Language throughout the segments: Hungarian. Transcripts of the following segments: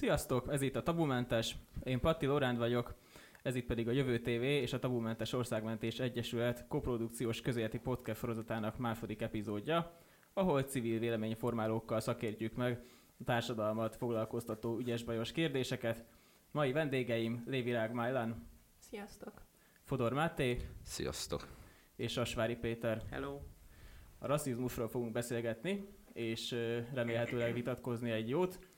Sziasztok, ez itt a Tabumentes, én Patti Loránd vagyok, ez itt pedig a Jövő TV és a Tabumentes Országmentés Egyesület koprodukciós közéleti podcast sorozatának második epizódja, ahol civil véleményformálókkal szakértjük meg a társadalmat foglalkoztató ügyes-bajos kérdéseket. Mai vendégeim Lévirág Májlán. Sziasztok! Fodor Máté. Sziasztok! És Asvári Péter. Hello! A rasszizmusról fogunk beszélgetni, és remélhetőleg vitatkozni egy jót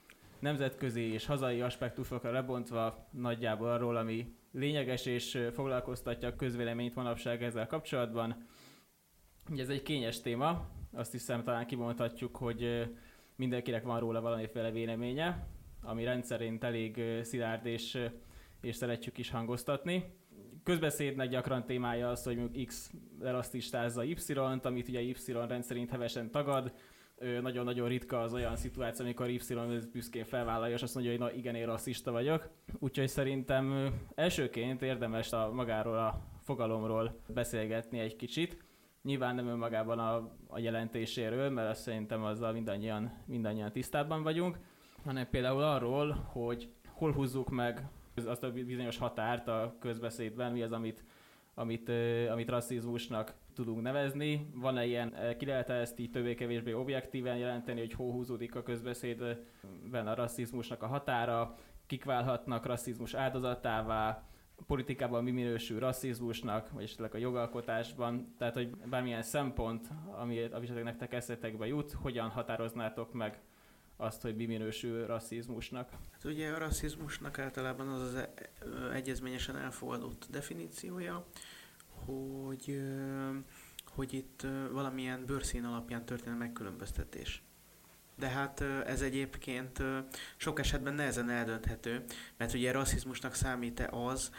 nemzetközi és hazai aspektusokra lebontva nagyjából arról, ami lényeges és foglalkoztatja a közvéleményt manapság ezzel kapcsolatban. Ugye ez egy kényes téma, azt hiszem talán kimondhatjuk, hogy mindenkinek van róla valamiféle véleménye, ami rendszerint elég szilárd és, és szeretjük is hangoztatni. Közbeszédnek gyakran témája az, hogy X lerasztistázza Y-t, amit ugye Y rendszerint hevesen tagad, nagyon-nagyon ritka az olyan szituáció, amikor Y büszkén felvállalja, és azt mondja, hogy na igen, én rasszista vagyok. Úgyhogy szerintem elsőként érdemes a magáról a fogalomról beszélgetni egy kicsit. Nyilván nem önmagában a, a jelentéséről, mert azt szerintem azzal mindannyian, mindannyian tisztában vagyunk, hanem például arról, hogy hol húzzuk meg azt a bizonyos határt a közbeszédben, mi az, amit amit, amit rasszizmusnak tudunk nevezni. Van-e ilyen, ki lehet -e ezt így többé-kevésbé objektíven jelenteni, hogy hol húzódik a közbeszédben a rasszizmusnak a határa, kik válhatnak rasszizmus áldozatává, politikában mi minősül rasszizmusnak, vagy esetleg a jogalkotásban, tehát hogy bármilyen szempont, ami, ami nektek eszetekbe jut, hogyan határoznátok meg azt, hogy mi minősül rasszizmusnak? Hát ugye a rasszizmusnak általában az az e- egyezményesen elfogadott definíciója, hogy, hogy itt valamilyen bőrszín alapján történő megkülönböztetés. De hát ez egyébként sok esetben nehezen eldönthető, mert ugye rasszizmusnak számít-e az,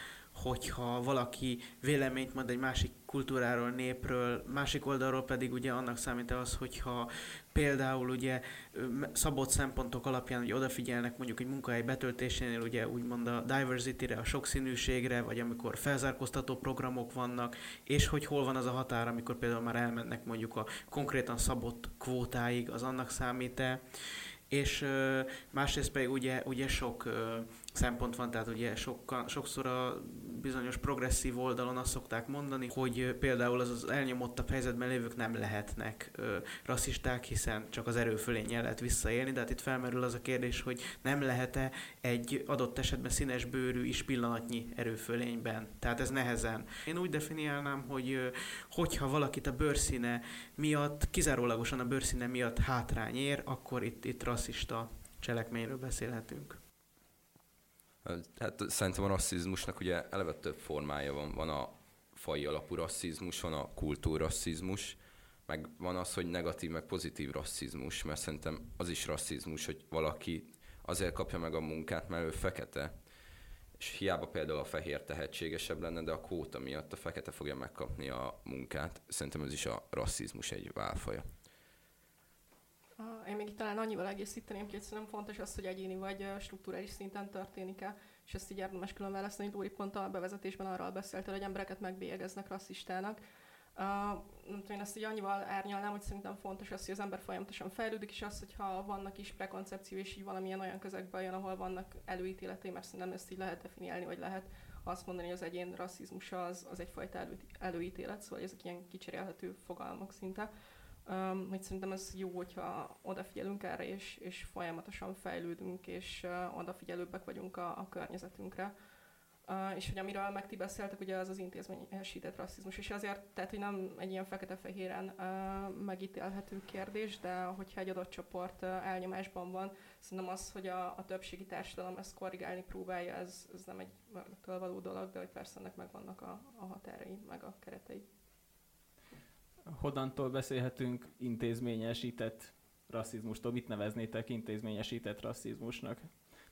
hogyha valaki véleményt mond egy másik kultúráról, népről, másik oldalról pedig ugye annak számít az, hogyha például ugye szabott szempontok alapján ugye odafigyelnek mondjuk egy munkahely betöltésénél ugye úgymond a diversity-re, a sokszínűségre, vagy amikor felzárkóztató programok vannak, és hogy hol van az a határ, amikor például már elmennek mondjuk a konkrétan szabott kvótáig, az annak számít-e, és másrészt pedig ugye, ugye sok szempont van, tehát ugye sokkal, sokszor a bizonyos progresszív oldalon azt szokták mondani, hogy például az, az elnyomottabb helyzetben lévők nem lehetnek ö, rasszisták, hiszen csak az erőfölényel lehet visszaélni, de hát itt felmerül az a kérdés, hogy nem lehet-e egy adott esetben színes bőrű is pillanatnyi erőfölényben. Tehát ez nehezen. Én úgy definiálnám, hogy hogyha valakit a bőrszíne miatt, kizárólagosan a bőrszíne miatt hátrány ér, akkor itt, itt rasszista cselekményről beszélhetünk. Hát szerintem a rasszizmusnak ugye eleve több formája van. Van a fai alapú rasszizmus, van a kultúrrasszizmus, meg van az, hogy negatív, meg pozitív rasszizmus, mert szerintem az is rasszizmus, hogy valaki azért kapja meg a munkát, mert ő fekete, és hiába például a fehér tehetségesebb lenne, de a kvóta miatt a fekete fogja megkapni a munkát. Szerintem ez is a rasszizmus egy válfaja. Én még talán annyival egészíteném ki, hogy szerintem fontos az, hogy egyéni vagy strukturális szinten történik-e, és ezt így érdemes külön választani. Lóri pont a bevezetésben arról beszélt, hogy embereket megbélyegeznek rasszistának. Uh, én ezt így annyival árnyalnám, hogy szerintem fontos az, hogy az ember folyamatosan fejlődik, és az, hogyha vannak is prekoncepció, és így valamilyen olyan közegben jön, ahol vannak előítéletei, mert szerintem ezt így lehet definiálni, vagy lehet azt mondani, hogy az egyén rasszizmusa az, az egyfajta elő, előítélet, szóval ezek ilyen kicserélhető fogalmak szinte. Um, hogy szerintem ez jó, hogyha odafigyelünk erre, és, és folyamatosan fejlődünk, és uh, odafigyelőbbek vagyunk a, a környezetünkre. Uh, és hogy amiről meg ti beszéltek, ugye az az intézményesített rasszizmus, és azért, tehát hogy nem egy ilyen fekete-fehéren uh, megítélhető kérdés, de hogyha egy adott csoport uh, elnyomásban van, szerintem az, hogy a, a többségi társadalom ezt korrigálni próbálja, ez, ez nem egy való dolog, de hogy persze ennek megvannak a, a határai, meg a keretei hodantól beszélhetünk intézményesített rasszizmustól? Mit neveznétek intézményesített rasszizmusnak?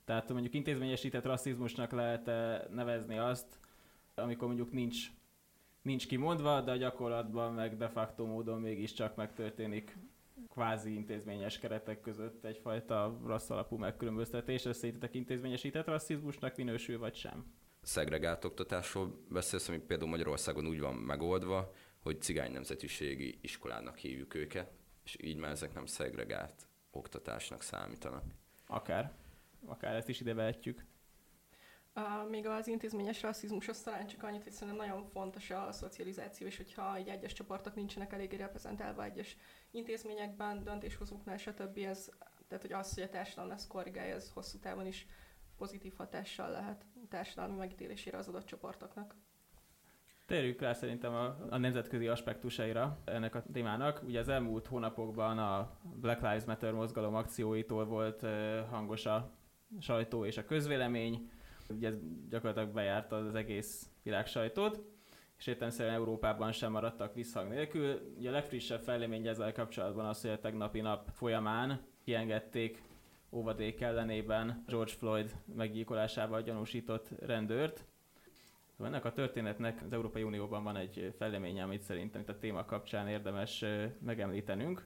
Tehát mondjuk intézményesített rasszizmusnak lehet nevezni azt, amikor mondjuk nincs, nincs kimondva, de a gyakorlatban meg de facto módon mégiscsak megtörténik kvázi intézményes keretek között egyfajta rasszalapú megkülönböztetés. Ez szerintetek intézményesített rasszizmusnak minősül, vagy sem? Szegregált oktatásról beszélsz, ami például Magyarországon úgy van megoldva, hogy cigány nemzetiségi iskolának hívjuk őket, és így már ezek nem szegregált oktatásnak számítanak. Akár. akár ezt is ide vehetjük. Uh, még az intézményes rasszizmushoz talán csak annyit, hogy szerintem nagyon fontos a szocializáció, és hogyha egy egyes csoportok nincsenek eléggé reprezentálva egyes intézményekben, döntéshozóknál, stb. Ez, tehát, hogy az, hogy a társadalom ezt korrigálja, ez hosszú távon is pozitív hatással lehet a társadalmi megítélésére az adott csoportoknak. Térjük rá szerintem a, a nemzetközi aspektusaira ennek a témának. Ugye az elmúlt hónapokban a Black Lives Matter mozgalom akcióitól volt hangos a sajtó és a közvélemény. Ugye ez gyakorlatilag bejárta az egész világ sajtót, és értelemszerűen Európában sem maradtak visszhang nélkül. Ugye a legfrissebb fejlemény ezzel kapcsolatban az, hogy a tegnapi nap folyamán kiengedték óvadék ellenében George Floyd meggyilkolásával gyanúsított rendőrt. Ennek a történetnek az Európai Unióban van egy fejleménye, amit szerintem itt a téma kapcsán érdemes megemlítenünk.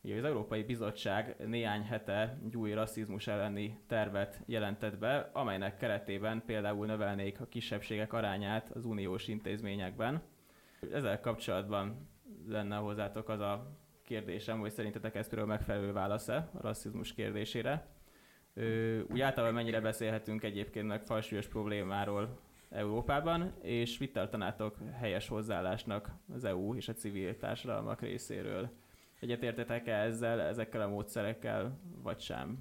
Ugye az Európai Bizottság néhány hete egy új rasszizmus elleni tervet jelentett be, amelynek keretében például növelnék a kisebbségek arányát az uniós intézményekben. Ezzel kapcsolatban lenne hozzátok az a kérdésem, hogy szerintetek ez például megfelelő válasz-e a rasszizmus kérdésére. úgy általában mennyire beszélhetünk egyébként meg falsúlyos problémáról Európában, és mit tartanátok helyes hozzáállásnak az EU és a civil társadalmak részéről? Egyetértetek-e ezzel, ezekkel a módszerekkel, vagy sem?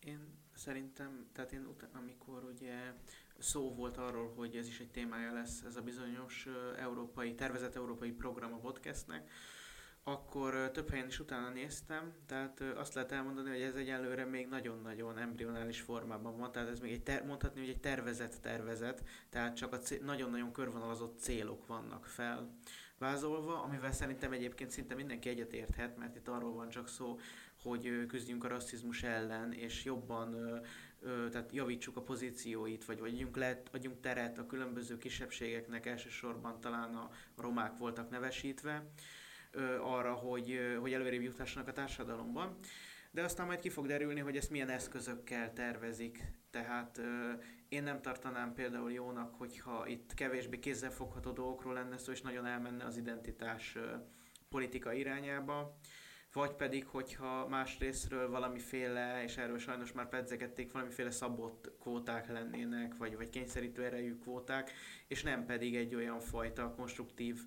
Én szerintem, tehát én utána, amikor ugye szó volt arról, hogy ez is egy témája lesz, ez a bizonyos európai, tervezett európai program a podcastnek, akkor több helyen is utána néztem, tehát azt lehet elmondani, hogy ez egyelőre még nagyon-nagyon embrionális formában van, tehát ez még egy ter- mondhatni, hogy egy tervezett tervezet, tehát csak a c- nagyon-nagyon körvonalazott célok vannak felvázolva, amivel szerintem egyébként szinte mindenki egyetérthet, mert itt arról van csak szó, hogy küzdjünk a rasszizmus ellen, és jobban tehát javítsuk a pozícióit, vagy, adjunk, lehet, adjunk teret a különböző kisebbségeknek, elsősorban talán a romák voltak nevesítve, arra, hogy, hogy előrébb jutassanak a társadalomban. De aztán majd ki fog derülni, hogy ezt milyen eszközökkel tervezik. Tehát én nem tartanám például jónak, hogyha itt kevésbé kézzelfogható dolgokról lenne szó, és nagyon elmenne az identitás politika irányába vagy pedig, hogyha más részről valamiféle, és erről sajnos már pedzegették, valamiféle szabott kvóták lennének, vagy, vagy kényszerítő erejű kvóták, és nem pedig egy olyan fajta konstruktív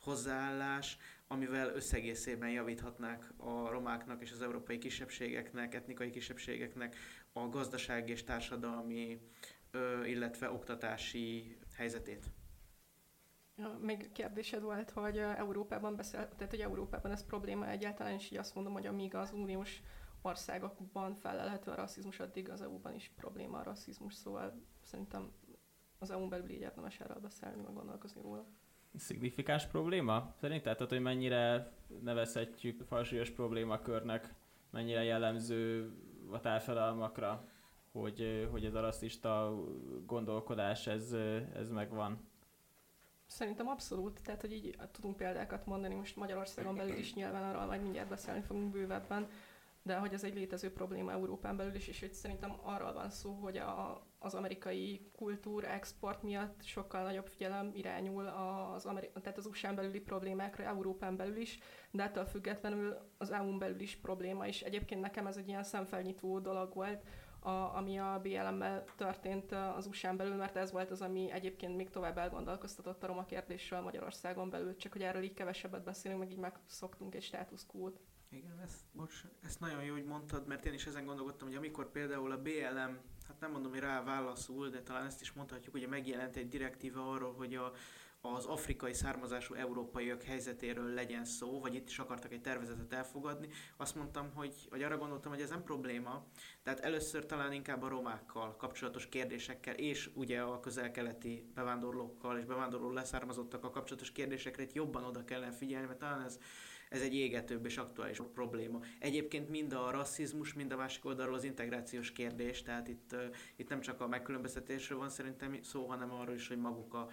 hozzáállás, amivel összegészében javíthatnák a romáknak és az európai kisebbségeknek, etnikai kisebbségeknek a gazdasági és társadalmi, illetve oktatási helyzetét. Még kérdésed volt, hogy Európában beszél, tehát hogy Európában ez probléma egyáltalán, és így azt mondom, hogy amíg az uniós országokban felelhető a rasszizmus, addig az EU-ban is probléma a rasszizmus, szóval szerintem az EU-n belül így érdemes erről beszélni, meg gondolkozni róla szignifikáns probléma? Szerinted, tehát, hogy mennyire nevezhetjük falsúlyos problémakörnek, mennyire jellemző a társadalmakra, hogy, hogy ez a rasszista gondolkodás, ez, ez megvan? Szerintem abszolút, tehát hogy így tudunk példákat mondani, most Magyarországon belül is nyilván arról majd mindjárt beszélni fogunk bővebben, de hogy ez egy létező probléma Európán belül is, és hogy szerintem arról van szó, hogy a, az amerikai kultúr export miatt sokkal nagyobb figyelem irányul az, Ameri- tehát az USA-n belüli problémákra, Európán belül is, de ettől függetlenül az EU-n belül is probléma, és egyébként nekem ez egy ilyen szemfelnyitó dolog volt, a, ami a BLM-mel történt az USA-n belül, mert ez volt az, ami egyébként még tovább elgondolkoztatott a roma kérdésről Magyarországon belül, csak hogy erről így kevesebbet beszélünk, meg így megszoktunk egy státuszkót. Igen, ezt, bocs, ezt nagyon jó, hogy mondtad, mert én is ezen gondolkodtam, hogy amikor például a BLM, hát nem mondom, hogy rá válaszul, de talán ezt is mondhatjuk, hogy megjelent egy direktíva arról, hogy a, az afrikai származású európaiak helyzetéről legyen szó, vagy itt is akartak egy tervezetet elfogadni, azt mondtam, hogy, vagy arra gondoltam, hogy ez nem probléma, tehát először talán inkább a romákkal kapcsolatos kérdésekkel, és ugye a közel-keleti bevándorlókkal és bevándorló leszármazottakkal kapcsolatos kérdésekre itt jobban oda kellene figyelni, mert talán ez ez egy égetőbb és aktuális probléma. Egyébként mind a rasszizmus, mind a másik oldalról az integrációs kérdés, tehát itt, itt nem csak a megkülönböztetésről van szerintem szó, hanem arról is, hogy maguk a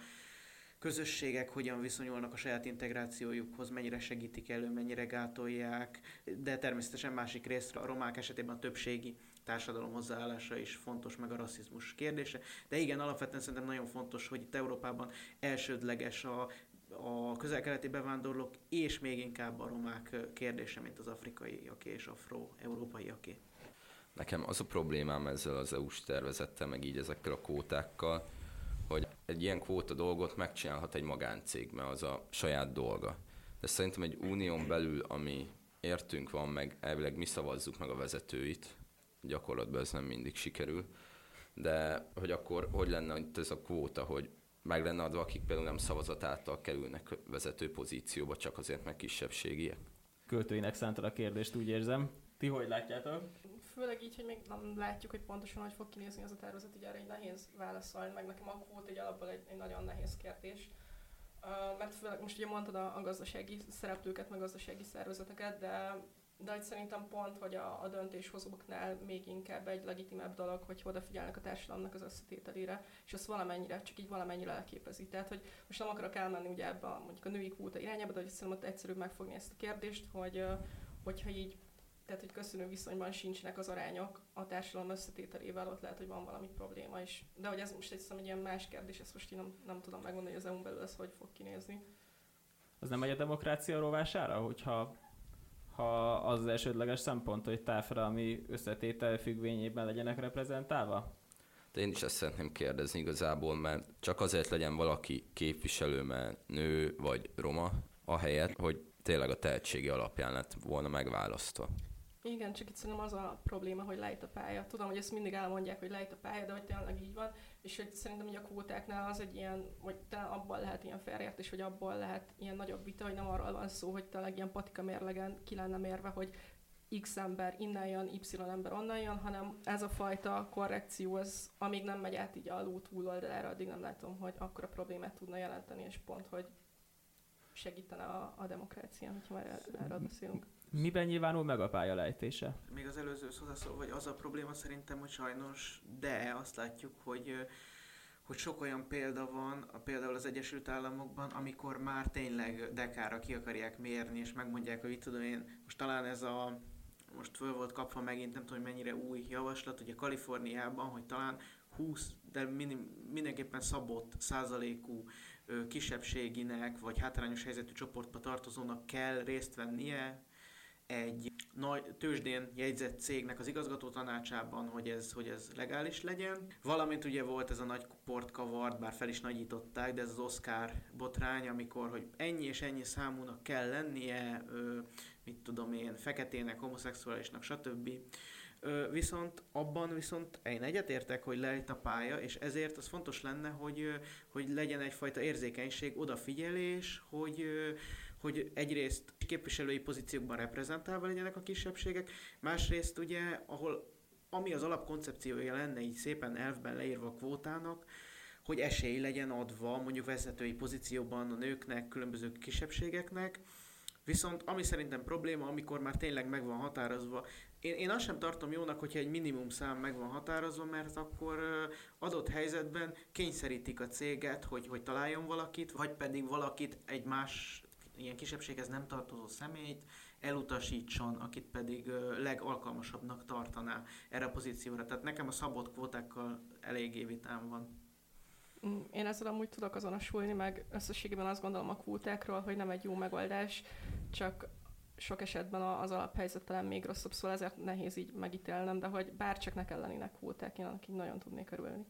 közösségek hogyan viszonyulnak a saját integrációjukhoz, mennyire segítik elő, mennyire gátolják, de természetesen másik részre a romák esetében a többségi társadalom hozzáállása is fontos, meg a rasszizmus kérdése. De igen, alapvetően szerintem nagyon fontos, hogy itt Európában elsődleges a a közel-keleti bevándorlók, és még inkább a romák kérdése, mint az afrikaiaké és afro-európaiaké. Nekem az a problémám ezzel az EU-s tervezettel, meg így ezekkel a kvótákkal, hogy egy ilyen kvóta dolgot megcsinálhat egy magáncég, mert az a saját dolga. De szerintem egy unión belül, ami értünk van, meg elvileg mi szavazzuk meg a vezetőit, gyakorlatban ez nem mindig sikerül, de hogy akkor hogy lenne itt ez a kvóta, hogy meg lenne adva, akik például nem szavazat által kerülnek vezető pozícióba, csak azért meg kisebbségiek? Költőinek szántad a kérdést, úgy érzem. Ti hogy látjátok? Főleg így, hogy még nem látjuk, hogy pontosan hogy fog kinézni az a tervezet, így erre egy nehéz válaszolni, meg nekem a kvót egy alapból egy, egy nagyon nehéz kérdés. Uh, mert főleg most ugye mondtad a, a gazdasági szereplőket, meg gazdasági szervezeteket, de de hogy szerintem pont, hogy a, a döntéshozóknál még inkább egy legitimebb dolog, hogy odafigyelnek a társadalomnak az összetételére, és azt valamennyire, csak így valamennyire elképezi. Tehát, hogy most nem akarok elmenni ugye ebbe a, mondjuk a női kvóta irányába, de hogy szerintem ott egyszerűbb megfogni ezt a kérdést, hogy hogyha így tehát hogy köszönő viszonyban sincsenek az arányok a társadalom összetételével, ott lehet, hogy van valami probléma is. De hogy ez most egy, egy ilyen más kérdés, ezt most én nem, nem tudom megmondani, hogy az EU-n belül ez hogy fog kinézni. Az nem megy a demokrácia rovására, hogyha ha az, az elsődleges szempont, hogy társadalmi összetétel függvényében legyenek reprezentálva? De én is ezt szeretném kérdezni igazából, mert csak azért legyen valaki képviselő, mert nő vagy roma, ahelyett, hogy tényleg a tehetségi alapján lett volna megválasztva. Igen, csak itt szerintem az a probléma, hogy lejt a pálya. Tudom, hogy ezt mindig elmondják, hogy lejt a pálya, de hogy tényleg így van, és hogy szerintem hogy a kvótáknál az egy ilyen, hogy talán abban lehet ilyen felért, hogy abból lehet ilyen nagyobb vita, hogy nem arról van szó, hogy tényleg ilyen patika mérlegen ki lenne mérve, hogy X ember innen jön, Y ember onnan jön, hanem ez a fajta korrekció, az amíg nem megy át így alul túloldalára, addig nem látom, hogy akkor a problémát tudna jelenteni, és pont, hogy segítene a, a demokrácián, hogyha már erről beszélünk. Miben nyilvánul meg a pályalejtése? Még az előző hozzászól, hogy az a probléma szerintem, hogy sajnos, de azt látjuk, hogy hogy sok olyan példa van, a például az Egyesült Államokban, amikor már tényleg dekára ki akarják mérni, és megmondják, hogy itt tudom én, most talán ez a, most föl volt kapva megint, nem tudom, hogy mennyire új javaslat, ugye Kaliforniában, hogy talán 20, de mindenképpen szabott százalékú kisebbséginek vagy hátrányos helyzetű csoportba tartozónak kell részt vennie egy nagy tőzsdén jegyzett cégnek az igazgató tanácsában, hogy ez, hogy ez legális legyen. Valamint ugye volt ez a nagy portkavart, bár fel is nagyították, de ez az Oscar botrány, amikor, hogy ennyi és ennyi számúnak kell lennie, mit tudom én, feketének, homoszexuálisnak, stb. Viszont abban viszont én egyetértek, hogy lejt a pálya, és ezért az fontos lenne, hogy, hogy legyen egyfajta érzékenység, odafigyelés, hogy, hogy egyrészt képviselői pozíciókban reprezentálva legyenek a kisebbségek, másrészt ugye, ahol ami az alapkoncepciója lenne így szépen elfben leírva a kvótának, hogy esély legyen adva mondjuk vezetői pozícióban a nőknek, különböző kisebbségeknek, Viszont ami szerintem probléma, amikor már tényleg meg van határozva, én, én azt sem tartom jónak, hogyha egy minimum szám meg van határozva, mert akkor adott helyzetben kényszerítik a céget, hogy, hogy találjon valakit, vagy pedig valakit egy más ilyen kisebbséghez nem tartozó személyt elutasítson, akit pedig legalkalmasabbnak tartaná erre a pozícióra. Tehát nekem a szabott kvótákkal eléggé vitám van. Mm, én ezzel amúgy tudok azonosulni, meg összességében azt gondolom a kvótákról, hogy nem egy jó megoldás, csak sok esetben az alaphelyzet talán még rosszabb, szóval ezért nehéz így megítélnem, de hogy bárcsak ne kellenének kvóták, én annak így nagyon tudnék örülni.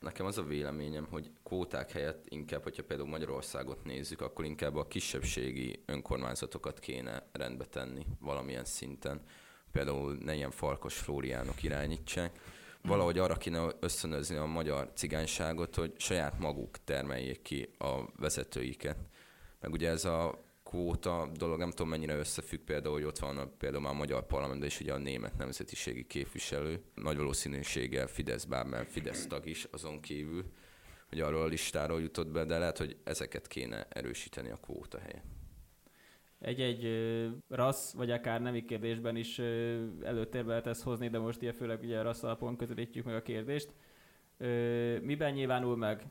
Nekem az a véleményem, hogy kvóták helyett inkább, hogyha például Magyarországot nézzük, akkor inkább a kisebbségi önkormányzatokat kéne rendbe tenni valamilyen szinten. Például ne ilyen farkas Flóriánok irányítsák. Valahogy arra kéne összönözni a magyar cigányságot, hogy saját maguk termeljék ki a vezetőiket. Meg ugye ez a kvóta dolog, nem tudom mennyire összefügg például, hogy ott van a, például már a magyar parlamentben is ugye a német nemzetiségi képviselő, nagy valószínűséggel Fidesz, bár mert Fidesz tag is azon kívül, hogy arról a listáról jutott be, de lehet, hogy ezeket kéne erősíteni a kvóta helyen. Egy-egy rassz, vagy akár nemi kérdésben is előtérbe lehet ezt hozni, de most ilyen főleg ugye a rassz alapon közelítjük meg a kérdést. Miben nyilvánul meg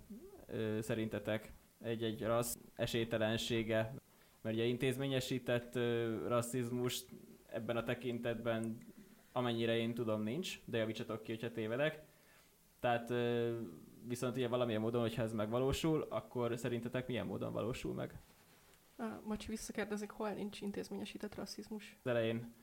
szerintetek egy-egy rassz esélytelensége mert ugye intézményesített uh, rasszizmus ebben a tekintetben amennyire én tudom nincs, de javítsatok ki, hogyha tévedek. Tehát viszont ugye valamilyen módon, hogyha ez megvalósul, akkor szerintetek milyen módon valósul meg? Most visszakérdezik, hol nincs intézményesített rasszizmus? Az elején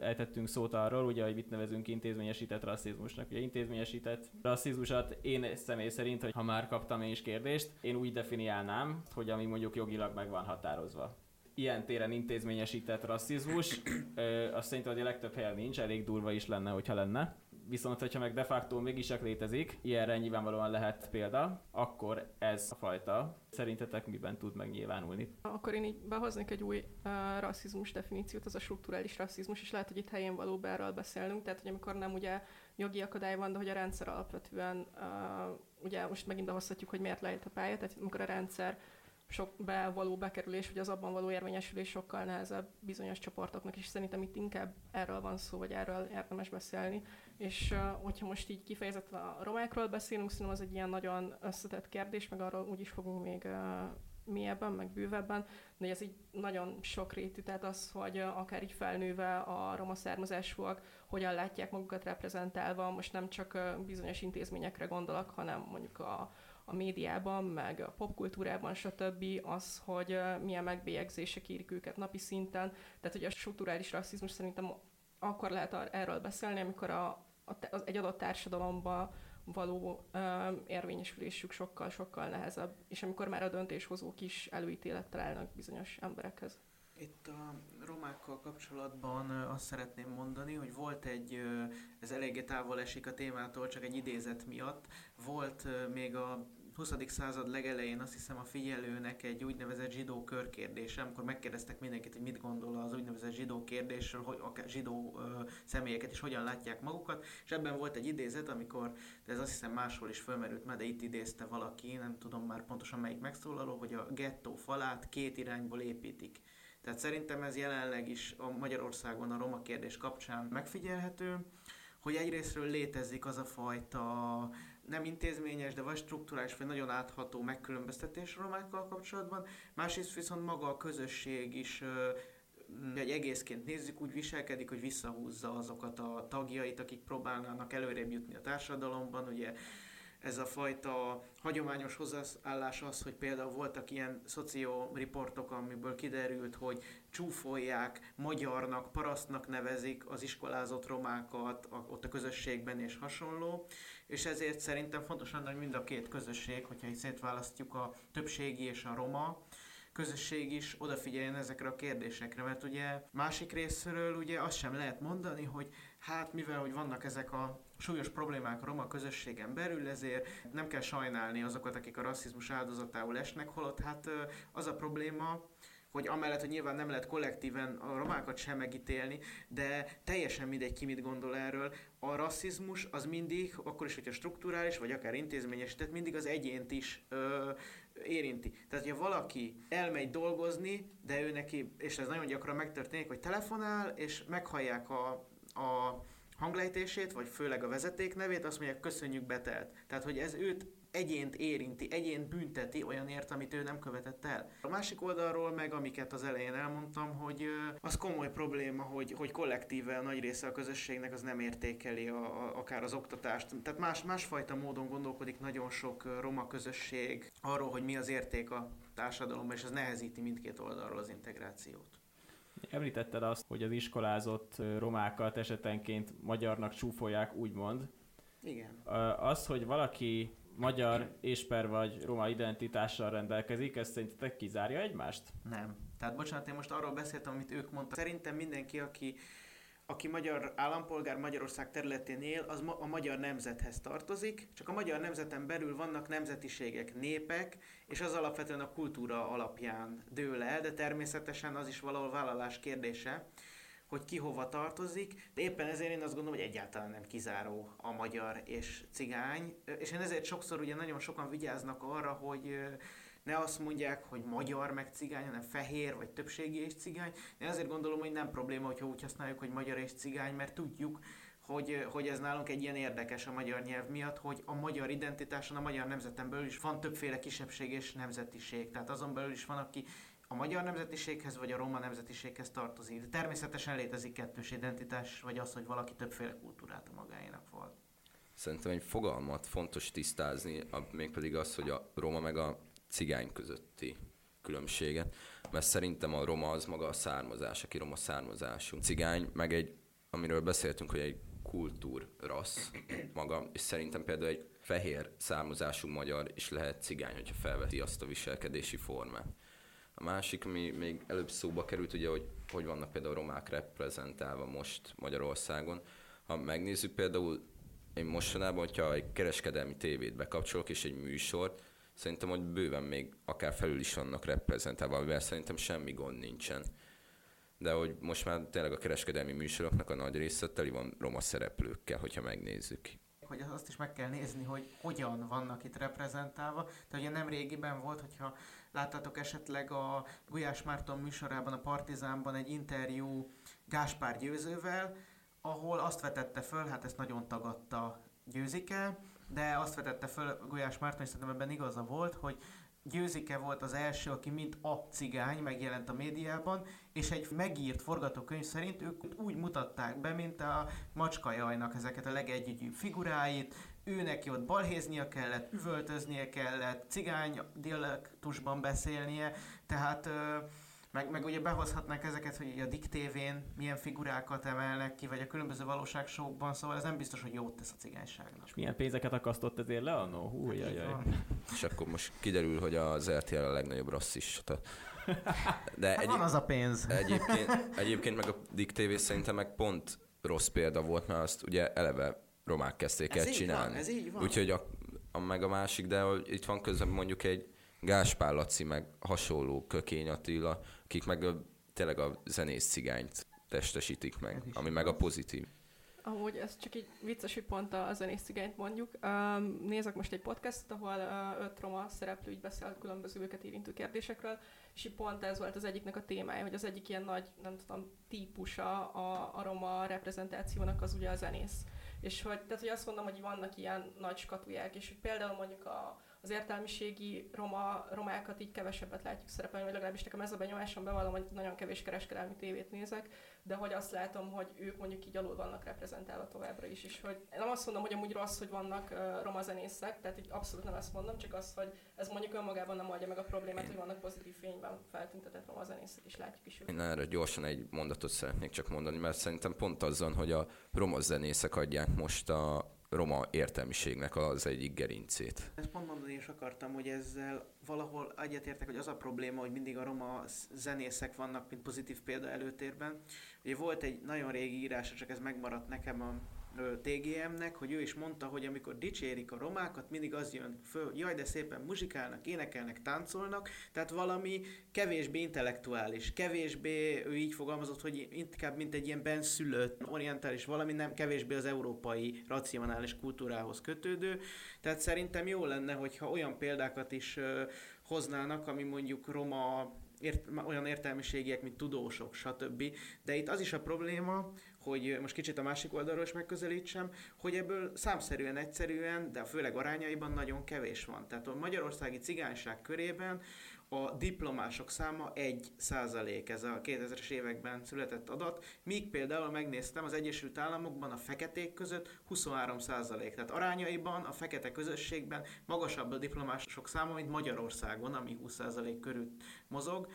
eltettünk szót arról, ugye, hogy mit nevezünk intézményesített rasszizmusnak. Ugye intézményesített rasszizmusat én személy szerint, hogy ha már kaptam én is kérdést, én úgy definiálnám, hogy ami mondjuk jogilag meg van határozva ilyen téren intézményesített rasszizmus, ö, azt szerintem, hogy a legtöbb helyen nincs, elég durva is lenne, hogyha lenne. Viszont, hogyha meg de facto mégis csak létezik, ilyenre nyilvánvalóan lehet példa, akkor ez a fajta szerintetek miben tud megnyilvánulni? Akkor én így behoznék egy új uh, rasszizmus definíciót, az a strukturális rasszizmus, és lehet, hogy itt helyén való erről beszélnünk, tehát hogy amikor nem ugye jogi akadály van, de hogy a rendszer alapvetően, uh, ugye most megint behozhatjuk, hogy miért lehet a pálya, tehát amikor a rendszer sok be való bekerülés, vagy az abban való érvényesülés sokkal nehezebb bizonyos csoportoknak, és szerintem itt inkább erről van szó, vagy erről érdemes beszélni. És hogyha most így kifejezetten a romákról beszélünk, szerintem az egy ilyen nagyon összetett kérdés, meg arról úgy is fogunk még mélyebben, meg bővebben, de ez így nagyon sokrétű, tehát az, hogy akár így felnőve a roma származásúak hogyan látják magukat reprezentálva, most nem csak bizonyos intézményekre gondolok, hanem mondjuk a, a médiában, meg a popkultúrában, stb. az, hogy milyen megbélyegzések érik őket napi szinten. Tehát, hogy a strukturális rasszizmus szerintem akkor lehet erről beszélni, amikor a, a, az egy adott társadalomban való ö, érvényesülésük sokkal-sokkal nehezebb, és amikor már a döntéshozók is előítélettel állnak bizonyos emberekhez. Itt a romákkal kapcsolatban azt szeretném mondani, hogy volt egy, ez eléggé távol esik a témától, csak egy idézet miatt, volt még a 20. század legelején azt hiszem a figyelőnek egy úgynevezett zsidó körkérdése, amikor megkérdeztek mindenkit, hogy mit gondol az úgynevezett zsidó kérdésről, hogy a zsidó ö, személyeket is hogyan látják magukat, és ebben volt egy idézet, amikor, de ez azt hiszem máshol is fölmerült már, de itt idézte valaki, nem tudom már pontosan melyik megszólaló, hogy a gettó falát két irányból építik. Tehát szerintem ez jelenleg is a Magyarországon a roma kérdés kapcsán megfigyelhető, hogy egyrésztről létezik az a fajta nem intézményes, de vagy strukturális, vagy nagyon átható megkülönböztetés romákkal kapcsolatban. Másrészt viszont maga a közösség is egy egészként nézzük, úgy viselkedik, hogy visszahúzza azokat a tagjait, akik próbálnának előrébb jutni a társadalomban. Ugye ez a fajta hagyományos hozzáállás az, hogy például voltak ilyen szocioriportok, amiből kiderült, hogy csúfolják, magyarnak, parasztnak nevezik az iskolázott romákat a, ott a közösségben és hasonló, és ezért szerintem fontos lenne, hogy mind a két közösség, hogyha itt szétválasztjuk a többségi és a roma, közösség is odafigyeljen ezekre a kérdésekre, mert ugye másik részről ugye azt sem lehet mondani, hogy hát mivel, hogy vannak ezek a súlyos problémák a roma közösségen belül, ezért nem kell sajnálni azokat, akik a rasszizmus áldozatául esnek, holott hát az a probléma, hogy amellett, hogy nyilván nem lehet kollektíven a romákat sem megítélni, de teljesen mindegy ki mit gondol erről. A rasszizmus az mindig, akkor is, hogyha strukturális, vagy akár intézményes, tehát mindig az egyént is ö, érinti. Tehát, hogyha valaki elmegy dolgozni, de ő neki, és ez nagyon gyakran megtörténik, hogy telefonál, és meghallják a, a hanglejtését, vagy főleg a vezeték nevét, azt mondják, köszönjük betelt. Tehát, hogy ez őt egyént érinti, egyént bünteti olyanért, amit ő nem követett el. A másik oldalról meg, amiket az elején elmondtam, hogy az komoly probléma, hogy, hogy kollektíve a nagy része a közösségnek az nem értékeli a, a, akár az oktatást. Tehát más, másfajta módon gondolkodik nagyon sok roma közösség arról, hogy mi az érték a társadalomban, és ez nehezíti mindkét oldalról az integrációt. Említetted azt, hogy az iskolázott romákat esetenként magyarnak csúfolják, úgymond. Igen. Az, hogy valaki magyar, ésper vagy roma identitással rendelkezik, ez szerintetek kizárja egymást? Nem. Tehát bocsánat, én most arról beszéltem, amit ők mondtak. Szerintem mindenki, aki aki magyar állampolgár Magyarország területén él, az ma, a magyar nemzethez tartozik, csak a magyar nemzeten belül vannak nemzetiségek, népek, és az alapvetően a kultúra alapján dől el, de természetesen az is valahol vállalás kérdése, hogy ki hova tartozik, de éppen ezért én azt gondolom, hogy egyáltalán nem kizáró a magyar és cigány, és én ezért sokszor ugye nagyon sokan vigyáznak arra, hogy ne azt mondják, hogy magyar meg cigány, hanem fehér vagy többségi és cigány. Én azért gondolom, hogy nem probléma, hogyha úgy használjuk, hogy magyar és cigány, mert tudjuk, hogy, hogy ez nálunk egy ilyen érdekes a magyar nyelv miatt, hogy a magyar identitáson, a magyar nemzeten belül is van többféle kisebbség és nemzetiség. Tehát azon belül is van, aki a magyar nemzetiséghez vagy a roma nemzetiséghez tartozik. De természetesen létezik kettős identitás, vagy az, hogy valaki többféle kultúrát a magáénak volt. Szerintem egy fogalmat fontos tisztázni, mégpedig az, hogy a roma meg a cigány közötti különbséget, mert szerintem a roma az maga a származás, aki roma származású. Cigány, meg egy, amiről beszéltünk, hogy egy kultúr, rassz maga, és szerintem például egy fehér származású magyar is lehet cigány, hogyha felveti azt a viselkedési formát. A másik, ami még előbb szóba került, ugye, hogy hogy vannak például romák reprezentálva most Magyarországon. Ha megnézzük például, én mostanában, hogyha egy kereskedelmi tévét bekapcsolok, és egy műsort, szerintem, hogy bőven még akár felül is vannak reprezentálva, amivel szerintem semmi gond nincsen. De hogy most már tényleg a kereskedelmi műsoroknak a nagy része teli van roma szereplőkkel, hogyha megnézzük hogy azt is meg kell nézni, hogy hogyan vannak itt reprezentálva. Tehát ugye nem régiben volt, hogyha láttatok esetleg a Gulyás Márton műsorában, a Partizánban egy interjú Gáspár Győzővel, ahol azt vetette föl, hát ezt nagyon tagadta Győzike, de azt vetette föl Gulyás Márton, és szerintem ebben igaza volt, hogy Győzike volt az első, aki mint a cigány megjelent a médiában, és egy megírt forgatókönyv szerint ők úgy mutatták be, mint a macskajajnak ezeket a legegyegyűbb figuráit, ő neki ott balhéznia kellett, üvöltöznie kellett, cigány dialektusban beszélnie, tehát meg, meg ugye behozhatnák ezeket, hogy a diktévén milyen figurákat emelnek ki, vagy a különböző valóságsókban, szóval ez nem biztos, hogy jót tesz a cigányságnak. És milyen pénzeket akasztott ezért le annó? Hú, hát jaj, jaj. És akkor most kiderül, hogy az RTL a legnagyobb rasszista. De hát egy, van az a pénz. Egyébként, egyébként meg a Dick TV szerintem meg pont rossz példa volt, mert azt ugye eleve romák kezdték ez el csinálni. Van, ez így van. Úgyhogy a, a, meg a másik, de itt van közben mondjuk egy Gáspár Laci, meg hasonló Kökény Attila, akik meg a, tényleg a zenész cigányt testesítik meg, ami meg a pozitív. Amúgy ez csak egy vicces, hogy pont a zenész cigányt mondjuk. Um, nézek most egy podcastot, ahol uh, öt roma szereplő így beszél különböző őket érintő kérdésekről, és pont ez volt az egyiknek a témája, hogy az egyik ilyen nagy, nem tudom, típusa a, a roma reprezentációnak az ugye a zenész. És hogy, tehát, hogy azt mondom, hogy vannak ilyen nagy skatuják, és hogy például mondjuk a, az értelmiségi roma, romákat így kevesebbet látjuk szerepelni, vagy legalábbis nekem ez a benyomásom bevallom, hogy nagyon kevés kereskedelmi tévét nézek, de hogy azt látom, hogy ők mondjuk így alul vannak reprezentálva továbbra is, és hogy nem azt mondom, hogy amúgy rossz, hogy vannak uh, roma zenészek, tehát így abszolút nem ezt mondom, csak az, hogy ez mondjuk önmagában nem oldja meg a problémát, hogy vannak pozitív fényben feltüntetett roma zenészek, és látjuk is őket. Én erre gyorsan egy mondatot szeretnék csak mondani, mert szerintem pont azon, hogy a roma zenészek adják most a roma értelmiségnek az egyik gerincét. Ezt pont mondani is akartam, hogy ezzel valahol egyetértek, hogy az a probléma, hogy mindig a roma zenészek vannak, mint pozitív példa előtérben. Ugye volt egy nagyon régi írás, csak ez megmaradt nekem a TGM-nek, hogy ő is mondta, hogy amikor dicsérik a romákat, mindig az jön föl, jaj, de szépen muzsikálnak, énekelnek, táncolnak, tehát valami kevésbé intellektuális, kevésbé, ő így fogalmazott, hogy inkább mint egy ilyen benszülött, orientális, valami nem kevésbé az európai racionális kultúrához kötődő, tehát szerintem jó lenne, hogyha olyan példákat is hoznának, ami mondjuk roma ért, olyan értelmiségiek, mint tudósok, stb. De itt az is a probléma, hogy most kicsit a másik oldalról is megközelítsem, hogy ebből számszerűen, egyszerűen, de főleg arányaiban nagyon kevés van. Tehát a magyarországi cigányság körében a diplomások száma 1 százalék, ez a 2000-es években született adat, míg például megnéztem az Egyesült Államokban a feketék között 23 százalék, tehát arányaiban a fekete közösségben magasabb a diplomások száma, mint Magyarországon, ami 20 százalék körül mozog,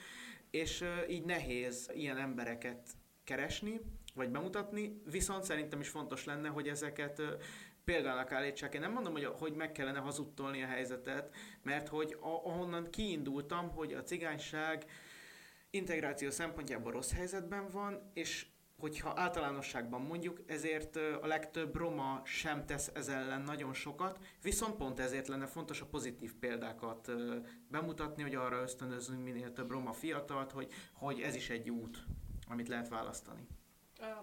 és így nehéz ilyen embereket keresni, vagy bemutatni, viszont szerintem is fontos lenne, hogy ezeket példának állítsák. Én nem mondom, hogy, hogy meg kellene hazudtolni a helyzetet, mert hogy ahonnan kiindultam, hogy a cigányság integráció szempontjából rossz helyzetben van, és hogyha általánosságban mondjuk, ezért a legtöbb roma sem tesz ez ellen nagyon sokat, viszont pont ezért lenne fontos a pozitív példákat bemutatni, hogy arra ösztönözzünk minél több roma fiatalt, hogy, hogy ez is egy út, amit lehet választani.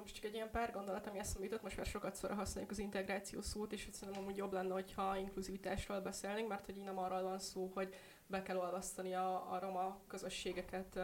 Most csak egy ilyen pár gondolat, ami eszembe jutott, most már sokat szóra használjuk az integráció szót, és szerintem amúgy jobb lenne, hogyha inkluzivitásról beszélnénk, mert hogy így nem arról van szó, hogy be kell olvasztani a, a roma közösségeket,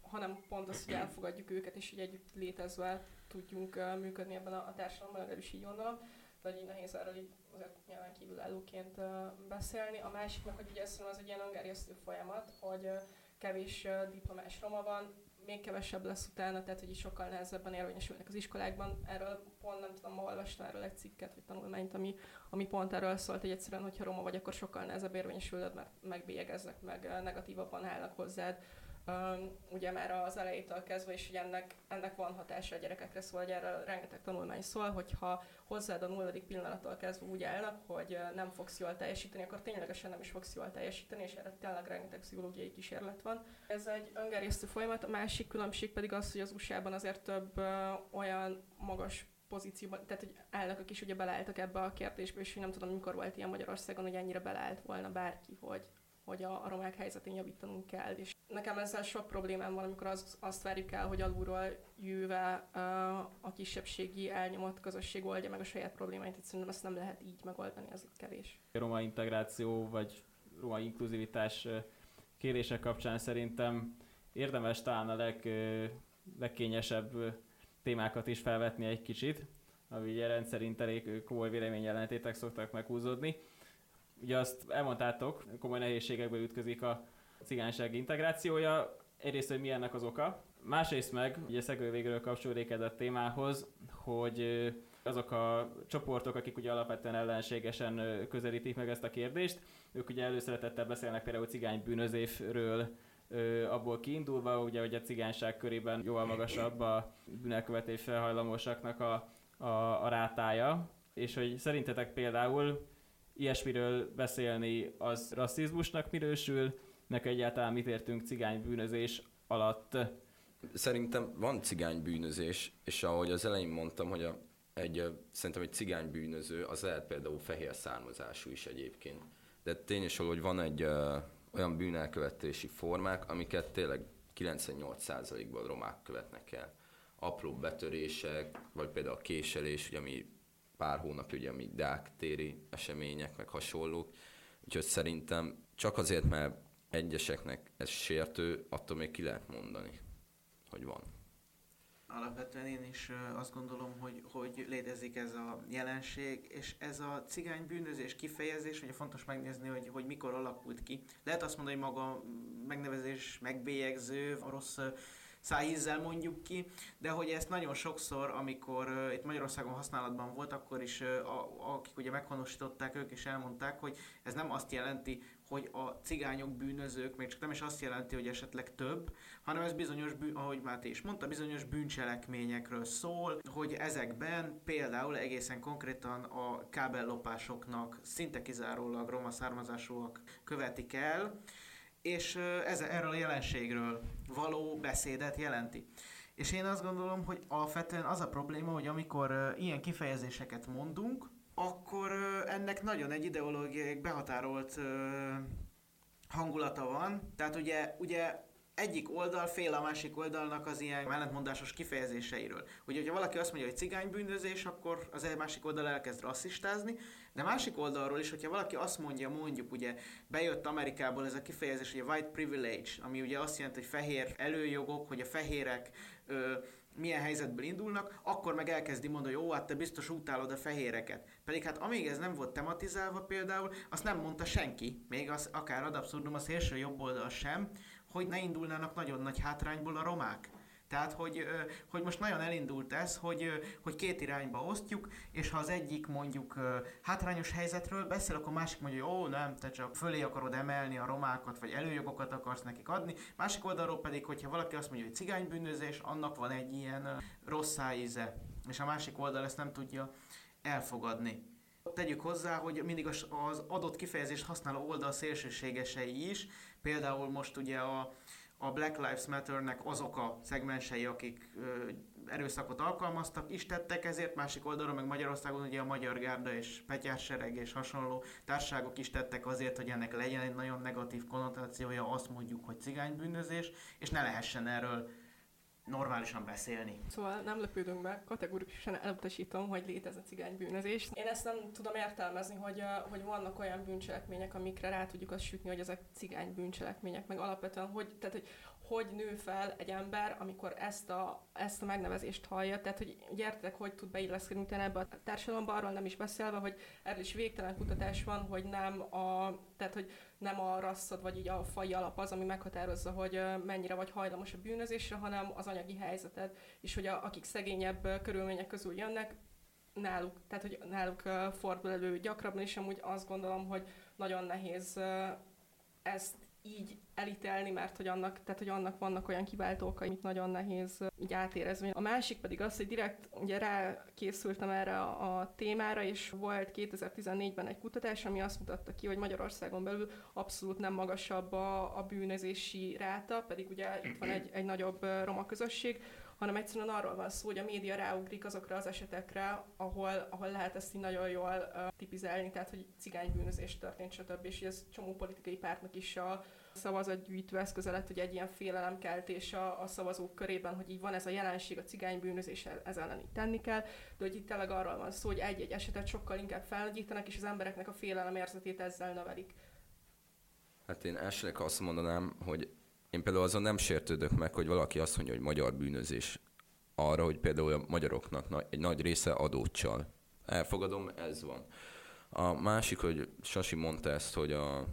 hanem pont az, hogy elfogadjuk őket, és így együtt létezve tudjunk működni ebben a, a társadalomban, legalábbis így gondolom. Tehát így nehéz erről így azért nyilván kívülállóként beszélni. A másiknak, hogy ugye szerintem az egy ilyen öngerjesztő folyamat, hogy kevés diplomás roma van, még kevesebb lesz utána, tehát hogy sokkal nehezebben érvényesülnek az iskolákban. Erről pont nem tudom, ma olvastam erről egy cikket, vagy tanulmányt, ami, ami pont erről szólt, hogy egyszerűen, hogyha roma vagy, akkor sokkal nehezebb érvényesülned, mert megbélyegeznek, meg negatívabban állnak hozzád Um, ugye már az elejétől kezdve, és ugye ennek, ennek van hatása a gyerekekre, szóval hogy erre rengeteg tanulmány szól, hogyha hozzád a nulladik pillanattól kezdve úgy állnak, hogy nem fogsz jól teljesíteni, akkor ténylegesen nem is fogsz jól teljesíteni, és erre tényleg rengeteg pszichológiai kísérlet van. Ez egy öngerésztő folyamat, a másik különbség pedig az, hogy az USA-ban azért több uh, olyan magas pozícióban, tehát hogy elnökök is ugye beleálltak ebbe a kérdésbe, és hogy nem tudom, mikor volt ilyen Magyarországon, hogy ennyire beleállt volna bárki, hogy hogy a, a romák helyzetén javítanunk kell. És nekem ezzel sok problémám van, amikor az, azt várjuk el, hogy alulról jöve uh, a kisebbségi elnyomott közösség oldja meg a saját problémáit, szerintem ezt nem lehet így megoldani, az itt kevés. A roma integráció vagy roma inkluzivitás kérése kapcsán szerintem érdemes talán a leg, legkényesebb témákat is felvetni egy kicsit, ami rendszerint elég komoly véleményjelentétek szoktak meghúzódni. Ugye azt elmondtátok, komoly nehézségekbe ütközik a cigányság integrációja. Egyrészt, hogy mi ennek az oka, másrészt meg, ugye szegő végről kapcsolódik ez a témához, hogy azok a csoportok, akik ugye alapvetően ellenségesen közelítik meg ezt a kérdést, ők ugye előszeretettel beszélnek például cigány bűnözésről, abból kiindulva, ugye, hogy a cigányság körében jóval magasabb a bűnelkövetés felhajlamosaknak a, a, a rátája, és hogy szerintetek például ilyesmiről beszélni az rasszizmusnak minősül, nek egyáltalán mit értünk cigány bűnözés alatt? Szerintem van cigány bűnözés, és ahogy az elején mondtam, hogy a, egy, szerintem egy cigány bűnöző az lehet például fehér származású is egyébként. De tény hogy van egy ö, olyan bűnelkövetési formák, amiket tényleg 98%-ban romák követnek el. Apró betörések, vagy például a késelés, ugye, ami pár hónap ugye, ami Deák téri események, meg hasonlók. Úgyhogy szerintem csak azért, mert egyeseknek ez sértő, attól még ki lehet mondani, hogy van. Alapvetően én is azt gondolom, hogy, hogy létezik ez a jelenség, és ez a cigány bűnözés kifejezés, ugye fontos megnézni, hogy, hogy mikor alakult ki. Lehet azt mondani, hogy maga megnevezés megbélyegző, a rossz szájízzel mondjuk ki, de hogy ezt nagyon sokszor, amikor itt Magyarországon használatban volt, akkor is a, akik ugye meghonosították, ők is elmondták, hogy ez nem azt jelenti, hogy a cigányok bűnözők, még csak nem is azt jelenti, hogy esetleg több, hanem ez bizonyos, bűn, ahogy Máté is mondta, bizonyos bűncselekményekről szól, hogy ezekben például egészen konkrétan a kábellopásoknak szinte kizárólag roma származásúak követik el, és ez, erről a jelenségről való beszédet jelenti. És én azt gondolom, hogy alapvetően az a probléma, hogy amikor ilyen kifejezéseket mondunk, akkor ennek nagyon egy ideológiai behatárolt hangulata van. Tehát ugye, ugye egyik oldal fél a másik oldalnak az ilyen ellentmondásos kifejezéseiről. Ugye, hogyha valaki azt mondja, hogy cigánybűnözés, akkor az egy másik oldal elkezd rasszistázni, de másik oldalról is, hogyha valaki azt mondja, mondjuk ugye bejött Amerikából ez a kifejezés, hogy a white privilege, ami ugye azt jelenti, hogy fehér előjogok, hogy a fehérek ö, milyen helyzetből indulnak, akkor meg elkezdi mondani, hogy jó, hát te biztos utálod a fehéreket. Pedig hát amíg ez nem volt tematizálva például, azt nem mondta senki, még az akár ad abszurdum a szélső jobb oldal sem, hogy ne indulnának nagyon nagy hátrányból a romák. Tehát, hogy, hogy most nagyon elindult ez, hogy, hogy két irányba osztjuk, és ha az egyik mondjuk hátrányos helyzetről beszél, akkor másik mondja, hogy ó, nem, te csak fölé akarod emelni a romákat, vagy előjogokat akarsz nekik adni. Másik oldalról pedig, hogyha valaki azt mondja, hogy cigánybűnözés, annak van egy ilyen rossz íze, és a másik oldal ezt nem tudja elfogadni. Tegyük hozzá, hogy mindig az adott kifejezést használó oldal szélsőségesei is, például most ugye a, a Black Lives Matter-nek azok a szegmensei, akik ö, erőszakot alkalmaztak, is tettek ezért, másik oldalról meg Magyarországon ugye a Magyar Gárda és Petyársereg és hasonló társágok is tettek azért, hogy ennek legyen egy nagyon negatív konnotációja, azt mondjuk, hogy cigánybűnözés, és ne lehessen erről normálisan beszélni. Szóval nem lepődünk be, kategórikusan elutasítom, hogy létez a cigánybűnözés. Én ezt nem tudom értelmezni, hogy, hogy vannak olyan bűncselekmények, amikre rá tudjuk azt sütni, hogy ezek cigány bűncselekmények, meg alapvetően, hogy, tehát, hogy hogy nő fel egy ember, amikor ezt a, ezt a megnevezést hallja. Tehát, hogy gyertek, hogy tud beilleszkedni utána ebbe a társadalomba, arról nem is beszélve, hogy erről is végtelen kutatás van, hogy nem a, tehát, hogy nem a rasszod, vagy így a faj alap az, ami meghatározza, hogy mennyire vagy hajlamos a bűnözésre, hanem az anyagi helyzeted, és hogy a, akik szegényebb körülmények közül jönnek, náluk, tehát hogy náluk fordul elő gyakrabban, és amúgy azt gondolom, hogy nagyon nehéz ezt így elítelni, mert hogy annak, tehát, hogy annak vannak olyan kiváltók, amit nagyon nehéz így átérezni. A másik pedig az, hogy direkt ugye rá készültem erre a, a témára, és volt 2014-ben egy kutatás, ami azt mutatta ki, hogy Magyarországon belül abszolút nem magasabb a, a bűnözési ráta, pedig ugye itt van egy, egy nagyobb roma közösség, hanem egyszerűen arról van szó, hogy a média ráugrik azokra az esetekre, ahol, ahol lehet ezt így nagyon jól uh, tipizálni, tehát hogy cigánybűnözés történt, stb. És ez csomó politikai pártnak is a szavazatgyűjtő eszköze lett, hogy egy ilyen félelemkeltés a, a szavazók körében, hogy így van ez a jelenség, a cigánybűnözés, ez ellen így tenni kell, de hogy itt tényleg arról van szó, hogy egy-egy esetet sokkal inkább felnagyítanak, és az embereknek a félelem érzetét ezzel növelik. Hát én elsőnek azt mondanám, hogy én például azon nem sértődök meg, hogy valaki azt mondja, hogy magyar bűnözés arra, hogy például a magyaroknak egy nagy része adócsal. Elfogadom, ez van. A másik, hogy Sasi mondta ezt, hogy a,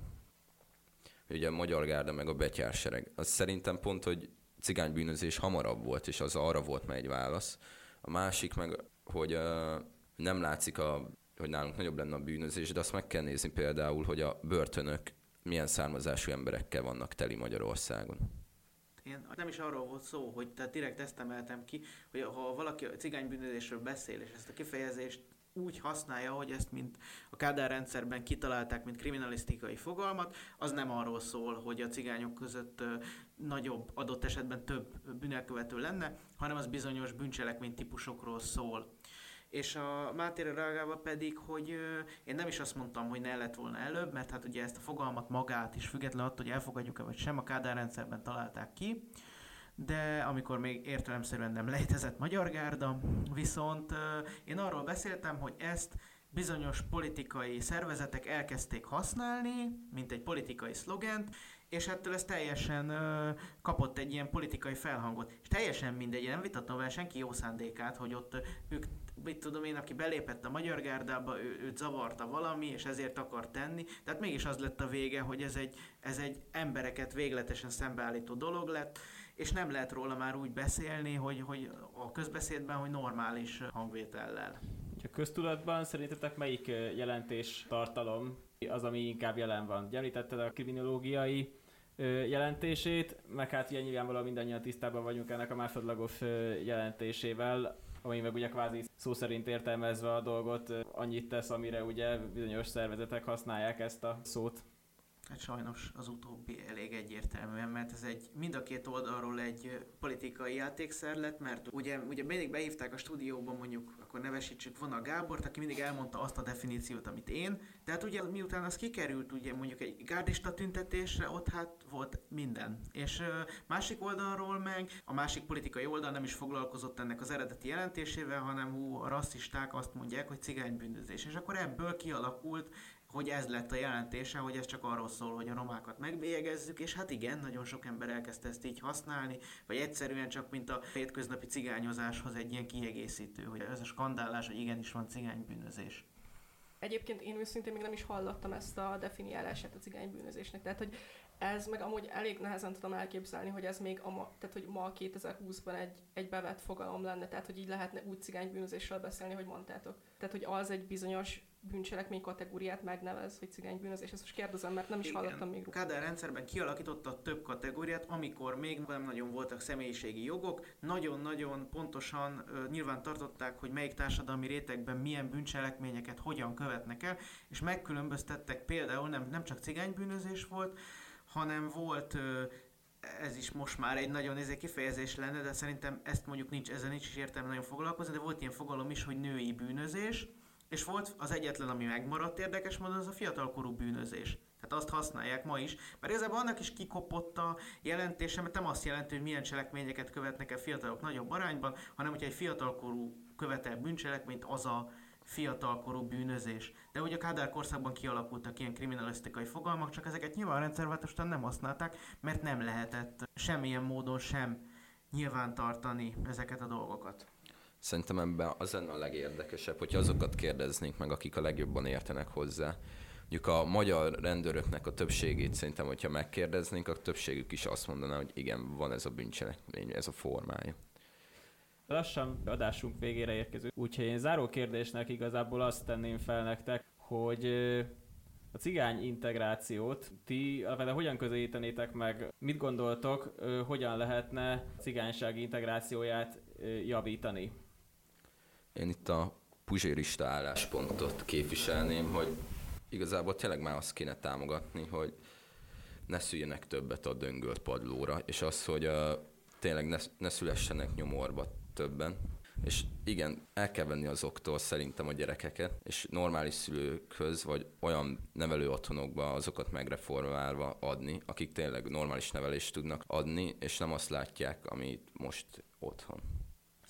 ugye a Magyar Gárda meg a betyársereg. Az szerintem pont, hogy cigánybűnözés hamarabb volt, és az arra volt már egy válasz. A másik meg, hogy uh, nem látszik, a, hogy nálunk nagyobb lenne a bűnözés, de azt meg kell nézni például, hogy a börtönök milyen származású emberekkel vannak teli Magyarországon. Én nem is arról volt szó, hogy tehát direkt ezt emeltem ki, hogy ha valaki a cigánybűnözésről beszél, és ezt a kifejezést úgy használja, hogy ezt mint a Kádár rendszerben kitalálták, mint kriminalisztikai fogalmat, az nem arról szól, hogy a cigányok között nagyobb, adott esetben több bűnelkövető lenne, hanem az bizonyos bűncselekmény típusokról szól. És a Mátére reagálva pedig, hogy én nem is azt mondtam, hogy ne lett volna előbb, mert hát ugye ezt a fogalmat magát is független attól, hogy elfogadjuk-e vagy sem, a Kádár rendszerben találták ki, de amikor még értelemszerűen nem létezett Magyar Gárda, viszont én arról beszéltem, hogy ezt bizonyos politikai szervezetek elkezdték használni, mint egy politikai szlogent, és ettől ez teljesen ö, kapott egy ilyen politikai felhangot. És teljesen mindegy, nem vitatom vele senki jó szándékát, hogy ott ők mit tudom én, aki belépett a Magyar Gárdába, ő, őt zavarta valami, és ezért akar tenni. Tehát mégis az lett a vége, hogy ez egy, ez egy embereket végletesen szembeállító dolog lett, és nem lehet róla már úgy beszélni, hogy, hogy a közbeszédben, hogy normális hangvétellel. A köztudatban szerintetek melyik jelentés tartalom az, ami inkább jelen van? Említetted a kriminológiai jelentését, meg hát ugye nyilvánvalóan mindannyian tisztában vagyunk ennek a másodlagos jelentésével, ami meg ugye kvázi szó szerint értelmezve a dolgot annyit tesz, amire ugye bizonyos szervezetek használják ezt a szót. Hát sajnos az utóbbi elég egyértelműen, mert ez egy mind a két oldalról egy politikai játékszer lett, mert ugye, ugye mindig behívták a stúdióban mondjuk, akkor nevesítsük volna a Gábort, aki mindig elmondta azt a definíciót, amit én, de hát ugye miután az kikerült ugye mondjuk egy gárdista tüntetésre, ott hát volt minden. És másik oldalról meg, a másik politikai oldal nem is foglalkozott ennek az eredeti jelentésével, hanem hú, a rasszisták azt mondják, hogy cigánybűnözés. És akkor ebből kialakult hogy ez lett a jelentése, hogy ez csak arról szól, hogy a romákat megbélyegezzük, és hát igen, nagyon sok ember elkezdte ezt így használni, vagy egyszerűen csak mint a hétköznapi cigányozáshoz egy ilyen kiegészítő, hogy ez a skandálás, hogy igenis van cigánybűnözés. Egyébként én őszintén még nem is hallottam ezt a definiálását a cigánybűnözésnek, tehát hogy ez meg amúgy elég nehezen tudom elképzelni, hogy ez még a ma, tehát, hogy ma 2020-ban egy, egy bevett fogalom lenne, tehát hogy így lehetne úgy cigánybűnözésről beszélni, hogy mondtátok. Tehát, hogy az egy bizonyos bűncselekmény kategóriát megnevez, hogy cigánybűnözés. Ezt most kérdezem, mert nem is Igen. hallottam még. Kádár rendszerben kialakította több kategóriát, amikor még nem nagyon voltak személyiségi jogok. Nagyon-nagyon pontosan uh, nyilván tartották, hogy melyik társadalmi rétegben milyen bűncselekményeket hogyan követnek el, és megkülönböztettek például nem, nem csak cigánybűnözés volt, hanem volt uh, ez is most már egy nagyon ezért kifejezés lenne, de szerintem ezt mondjuk nincs, ezzel nincs is értelme nagyon foglalkozni, de volt ilyen fogalom is, hogy női bűnözés, és volt az egyetlen, ami megmaradt érdekes módon, az a fiatalkorú bűnözés. Tehát azt használják ma is, mert igazából annak is kikopott a jelentése, mert nem azt jelenti, hogy milyen cselekményeket követnek el fiatalok nagyobb arányban, hanem hogyha egy fiatalkorú követel bűncselekményt, az a fiatalkorú bűnözés. De ugye a Kádár korszakban kialakultak ilyen kriminalisztikai fogalmak, csak ezeket nyilván a rendszerváltástán nem használták, mert nem lehetett semmilyen módon sem nyilvántartani ezeket a dolgokat. Szerintem ebben az lenne a legérdekesebb, hogy azokat kérdeznénk meg, akik a legjobban értenek hozzá. Mondjuk a magyar rendőröknek a többségét szerintem, hogyha megkérdeznénk, a többségük is azt mondaná, hogy igen, van ez a bűncselekmény, ez a formája. Lassan adásunk végére érkezünk, úgyhogy én záró kérdésnek igazából azt tenném fel nektek, hogy a cigány integrációt ti vele hogyan közelítenétek meg? Mit gondoltok, hogyan lehetne cigányság integrációját javítani? Én itt a puzsérista álláspontot képviselném, hogy igazából tényleg már azt kéne támogatni, hogy ne szüljenek többet a döngölt padlóra, és az, hogy uh, tényleg ne, ne szülessenek nyomorba többen. És igen, el kell venni azoktól szerintem a gyerekeket, és normális szülőkhöz, vagy olyan nevelő otthonokba azokat megreformálva adni, akik tényleg normális nevelést tudnak adni, és nem azt látják, amit most otthon.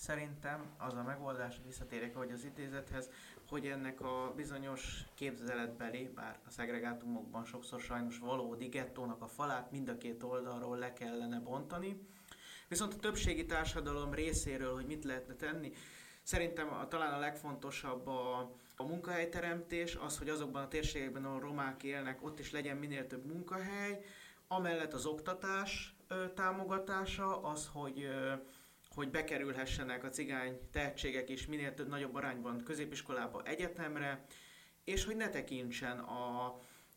Szerintem az a megoldás, visszatérek hogy az intézethez, hogy ennek a bizonyos képzeletbeli, bár a szegregátumokban sokszor sajnos valódi gettónak a falát mind a két oldalról le kellene bontani, Viszont a többségi társadalom részéről, hogy mit lehetne tenni, Szerintem a, talán a legfontosabb a, a munkahelyteremtés, az, hogy azokban a térségekben, ahol romák élnek, ott is legyen minél több munkahely, amellett az oktatás ö, támogatása, az, hogy ö, hogy bekerülhessenek a cigány tehetségek is minél több nagyobb arányban középiskolába, egyetemre, és hogy ne tekintsen a,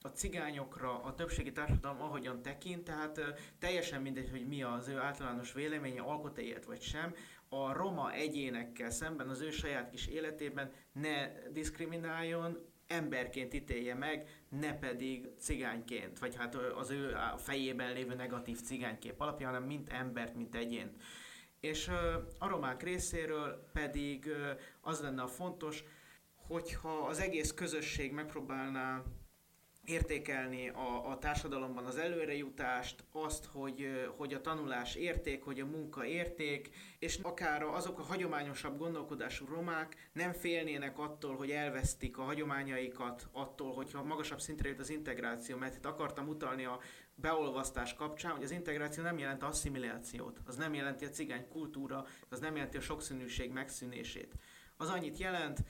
a cigányokra a többségi társadalom ahogyan tekint, tehát teljesen mindegy, hogy mi az ő általános véleménye, alkot ilyet vagy sem, a roma egyénekkel szemben az ő saját kis életében ne diszkrimináljon, emberként ítélje meg, ne pedig cigányként, vagy hát az ő fejében lévő negatív cigánykép alapján, hanem mint embert, mint egyént. És a romák részéről pedig az lenne a fontos, hogyha az egész közösség megpróbálná értékelni a, a társadalomban az előrejutást, azt, hogy, hogy a tanulás érték, hogy a munka érték, és akár azok a hagyományosabb gondolkodású romák nem félnének attól, hogy elvesztik a hagyományaikat, attól, hogyha magasabb szintre jut az integráció, mert itt akartam utalni a beolvasztás kapcsán, hogy az integráció nem jelent asszimilációt, az nem jelenti a cigány kultúra, az nem jelenti a sokszínűség megszűnését. Az annyit jelent,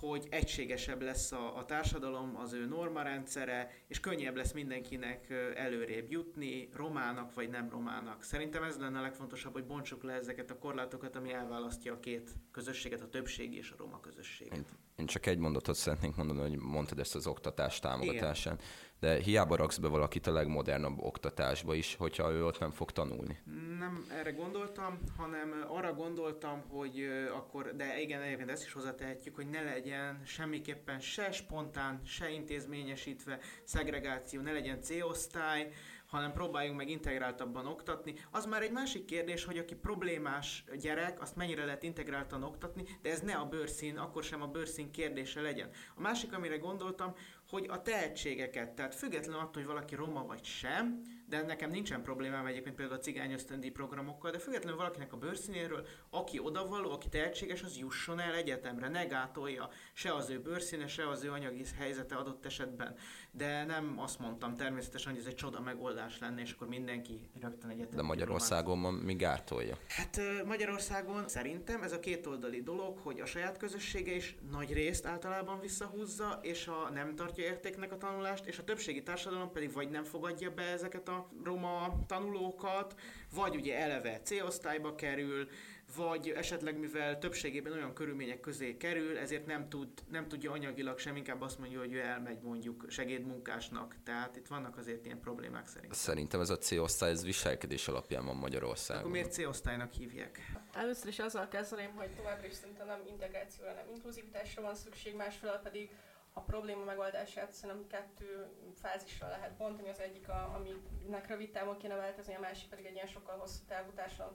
hogy egységesebb lesz a, a társadalom, az ő normarendszere, és könnyebb lesz mindenkinek előrébb jutni, romának vagy nem romának. Szerintem ez lenne a legfontosabb, hogy bontsuk le ezeket a korlátokat, ami elválasztja a két közösséget, a többségi és a roma közösség. Én, én csak egy mondatot szeretnék mondani, hogy mondtad ezt az oktatás támogatásán. Igen de hiába raksz be valakit a legmodernabb oktatásba is, hogyha ő ott nem fog tanulni. Nem erre gondoltam, hanem arra gondoltam, hogy akkor, de igen, egyébként ezt is hozzátehetjük, hogy ne legyen semmiképpen se spontán, se intézményesítve szegregáció, ne legyen C-osztály, hanem próbáljunk meg integráltabban oktatni. Az már egy másik kérdés, hogy aki problémás gyerek, azt mennyire lehet integráltan oktatni, de ez ne a bőrszín, akkor sem a bőrszín kérdése legyen. A másik, amire gondoltam, hogy a tehetségeket, tehát függetlenül attól, hogy valaki roma vagy sem, de nekem nincsen problémám egyébként például a cigány ösztöndi programokkal, de függetlenül valakinek a bőrszínéről, aki odavaló, aki tehetséges, az jusson el egyetemre, ne gátolja se az ő bőrszíne, se az ő anyagi helyzete adott esetben. De nem azt mondtam természetesen, hogy ez egy csoda megoldás lenne, és akkor mindenki rögtön egyetem. De Magyarországon mi gátolja? Hát Magyarországon szerintem ez a kétoldali dolog, hogy a saját közössége is nagy részt általában visszahúzza, és a nem tartja értéknek a tanulást, és a többségi társadalom pedig vagy nem fogadja be ezeket a roma tanulókat, vagy ugye eleve C-osztályba kerül, vagy esetleg mivel többségében olyan körülmények közé kerül, ezért nem, tud, nem tudja anyagilag sem, inkább azt mondja, hogy ő elmegy mondjuk segédmunkásnak. Tehát itt vannak azért ilyen problémák szerintem. Szerintem ez a C-osztály ez viselkedés alapján van Magyarországon. Akkor miért C-osztálynak hívják? Először is azzal kezdeném, hogy továbbra is szerintem nem integrációra, nem inkluzivitásra van szükség, másfelől pedig a probléma megoldását szerintem kettő fázisra lehet bontani. Az egyik, a, aminek rövid távon kéne változni, a másik pedig egy ilyen sokkal hosszú távú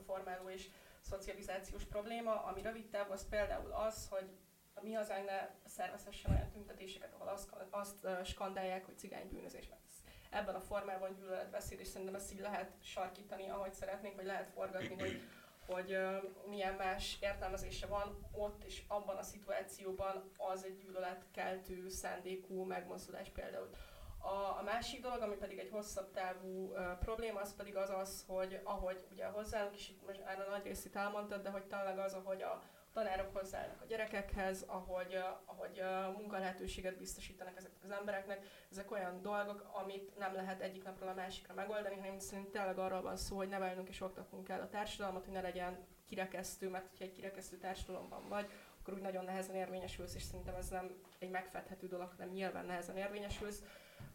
formáló és szocializációs probléma. Ami rövid távú, az például az, hogy a mi hazánk ne szervezhessen olyan tüntetéseket, ahol azt, azt skandálják, hogy cigánybűnözés. Mert ebben a formában gyűlöletbeszéd, és szerintem ezt így lehet sarkítani, ahogy szeretnénk, vagy lehet forgatni, hogy hogy uh, milyen más értelmezése van ott, és abban a szituációban az egy gyűlöletkeltő szándékú megmozdulás például. A, a másik dolog, ami pedig egy hosszabb távú uh, probléma, az pedig az az, hogy ahogy ugye hozzánk is, itt most a nagy részét elmondtad, de hogy tényleg az, ahogy a tanárok hozzáállnak a gyerekekhez, ahogy, ahogy munkalehetőséget biztosítanak ezeknek az embereknek, ezek olyan dolgok, amit nem lehet egyik napról a másikra megoldani, hanem szerint tényleg arról van szó, hogy nevelnünk és oktatnunk kell a társadalmat, hogy ne legyen kirekesztő, mert hogyha egy kirekesztő társadalomban vagy, akkor úgy nagyon nehezen érvényesülsz, és szerintem ez nem egy megfedhető dolog, hanem nyilván nehezen érvényesülsz.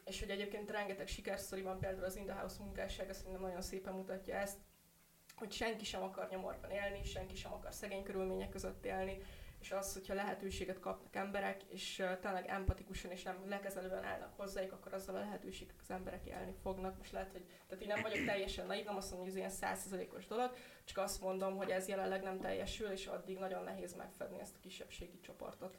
És hogy egyébként rengeteg sikersztori van, például az In the munkássága szerintem nagyon szépen mutatja ezt, hogy senki sem akar nyomorban élni, senki sem akar szegény körülmények között élni, és az, hogyha lehetőséget kapnak emberek, és tényleg empatikusan és nem lekezelően állnak hozzájuk, akkor azzal a lehetőséget az emberek élni fognak. Most lehet, hogy tehát én nem vagyok teljesen naív, nem azt mondom, hogy ez ilyen százszerzalékos dolog, csak azt mondom, hogy ez jelenleg nem teljesül, és addig nagyon nehéz megfedni ezt a kisebbségi csoportot.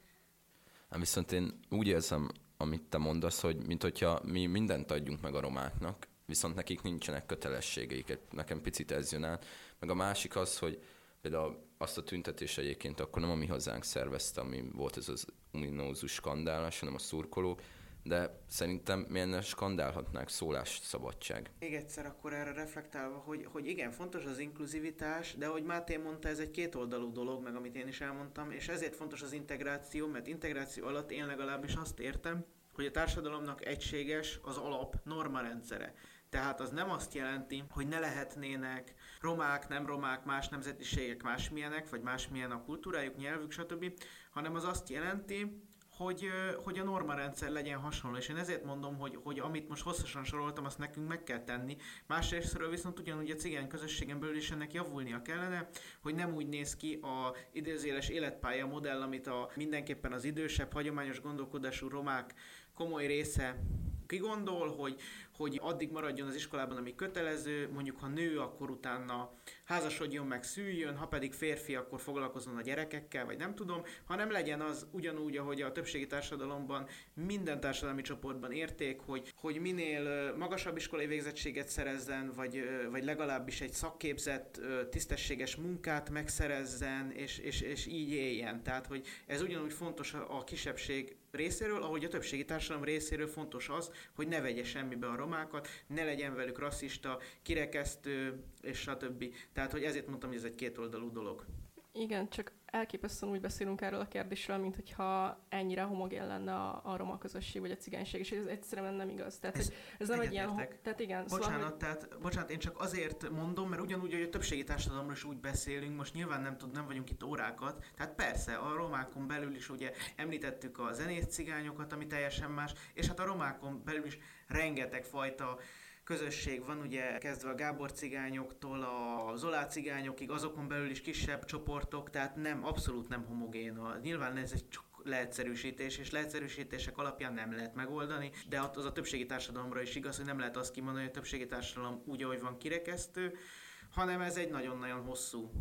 Viszont én úgy érzem amit te mondasz, hogy mint hogyha mi mindent adjunk meg a romáknak, viszont nekik nincsenek kötelességeik. Nekem picit ez jön át. Meg a másik az, hogy például azt a tüntetés egyébként akkor nem a mi hazánk szervezte, ami volt ez az uminózus skandálás, hanem a szurkolók, de szerintem milyen skandálhatnák szólásszabadság. Még egyszer akkor erre reflektálva, hogy, hogy igen, fontos az inkluzivitás, de hogy Máté mondta, ez egy kétoldalú dolog, meg amit én is elmondtam, és ezért fontos az integráció, mert integráció alatt én legalábbis azt értem, hogy a társadalomnak egységes az alap norma rendszere. Tehát az nem azt jelenti, hogy ne lehetnének romák, nem romák, más nemzetiségek, másmilyenek, vagy másmilyen a kultúrájuk, nyelvük, stb., hanem az azt jelenti, hogy, hogy a normarendszer legyen hasonló, és én ezért mondom, hogy, hogy amit most hosszasan soroltam, azt nekünk meg kell tenni. Másrésztről viszont ugyanúgy a cigány közösségen belül is ennek javulnia kellene, hogy nem úgy néz ki a idézéles életpálya modell, amit a mindenképpen az idősebb, hagyományos gondolkodású romák komoly része kigondol, hogy, hogy addig maradjon az iskolában, ami kötelező, mondjuk ha nő, akkor utána házasodjon meg, szüljön, ha pedig férfi, akkor foglalkozzon a gyerekekkel, vagy nem tudom, hanem legyen az ugyanúgy, ahogy a többségi társadalomban, minden társadalmi csoportban érték, hogy, hogy minél magasabb iskolai végzettséget szerezzen, vagy, vagy legalábbis egy szakképzett, tisztességes munkát megszerezzen, és, és, és így éljen. Tehát, hogy ez ugyanúgy fontos a kisebbség részéről, ahogy a többségi társadalom részéről fontos az, hogy ne vegye semmibe a romákat, ne legyen velük rasszista, kirekesztő, és stb. Tehát, hogy ezért mondtam, hogy ez egy kétoldalú dolog. Igen, csak elképesztően úgy beszélünk erről a kérdésről, mint hogyha ennyire homogén lenne a, a roma közösség, vagy a cigányság, és ez egyszerűen nem igaz. Tehát, ez, ez nem egy ilyen... Tehát igen, bocsánat, szóval, hogy... tehát, bocsánat, én csak azért mondom, mert ugyanúgy, hogy a többségi társadalomról is úgy beszélünk, most nyilván nem, tud, nem vagyunk itt órákat, tehát persze, a romákon belül is ugye említettük a zenét cigányokat, ami teljesen más, és hát a romákon belül is rengeteg fajta közösség van, ugye kezdve a Gábor cigányoktól a Zolá cigányokig, azokon belül is kisebb csoportok, tehát nem, abszolút nem homogén. Nyilván ez egy csak leegyszerűsítés, és leegyszerűsítések alapján nem lehet megoldani, de az a többségi társadalomra is igaz, hogy nem lehet azt kimondani, hogy a többségi társadalom úgy, ahogy van kirekesztő, hanem ez egy nagyon-nagyon hosszú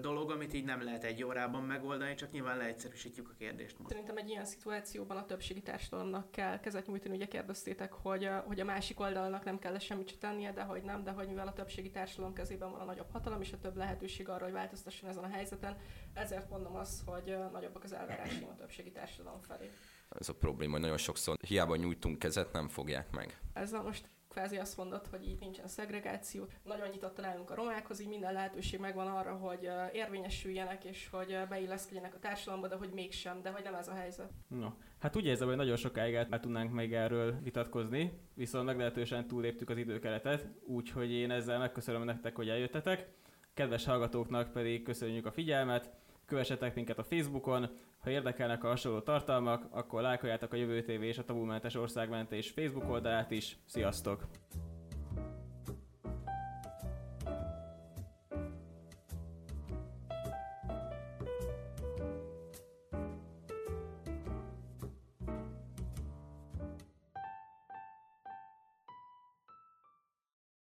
dolog, amit így nem lehet egy órában megoldani, csak nyilván leegyszerűsítjük a kérdést. Most. Szerintem egy ilyen szituációban a többségi társadalomnak kell kezet nyújtani, ugye kérdeztétek, hogy a, hogy a másik oldalnak nem kell semmit tennie, de hogy nem, de hogy mivel a többségi társadalom kezében van a nagyobb hatalom és a több lehetőség arra, hogy változtasson ezen a helyzeten, ezért mondom azt, hogy nagyobbak az elvárásaim a többségi társadalom felé. Ez a probléma, hogy nagyon sokszor hiába nyújtunk kezet, nem fogják meg. Ez a most kvázi azt mondod, hogy itt nincsen szegregáció, nagyon nyitottan állunk a romákhoz, így minden lehetőség megvan arra, hogy érvényesüljenek és hogy beilleszkedjenek a társadalomba, de hogy mégsem, de hogy nem ez a helyzet. No, hát úgy érzem, hogy nagyon sokáig el tudnánk még erről vitatkozni, viszont meglehetősen túléptük az időkeretet, úgyhogy én ezzel megköszönöm nektek, hogy eljöttetek. Kedves hallgatóknak pedig köszönjük a figyelmet, kövessetek minket a Facebookon, ha érdekelnek a hasonló tartalmak, akkor lájkoljátok a Jövő TV és a Tabumentes Országmentés Facebook oldalát is. Sziasztok!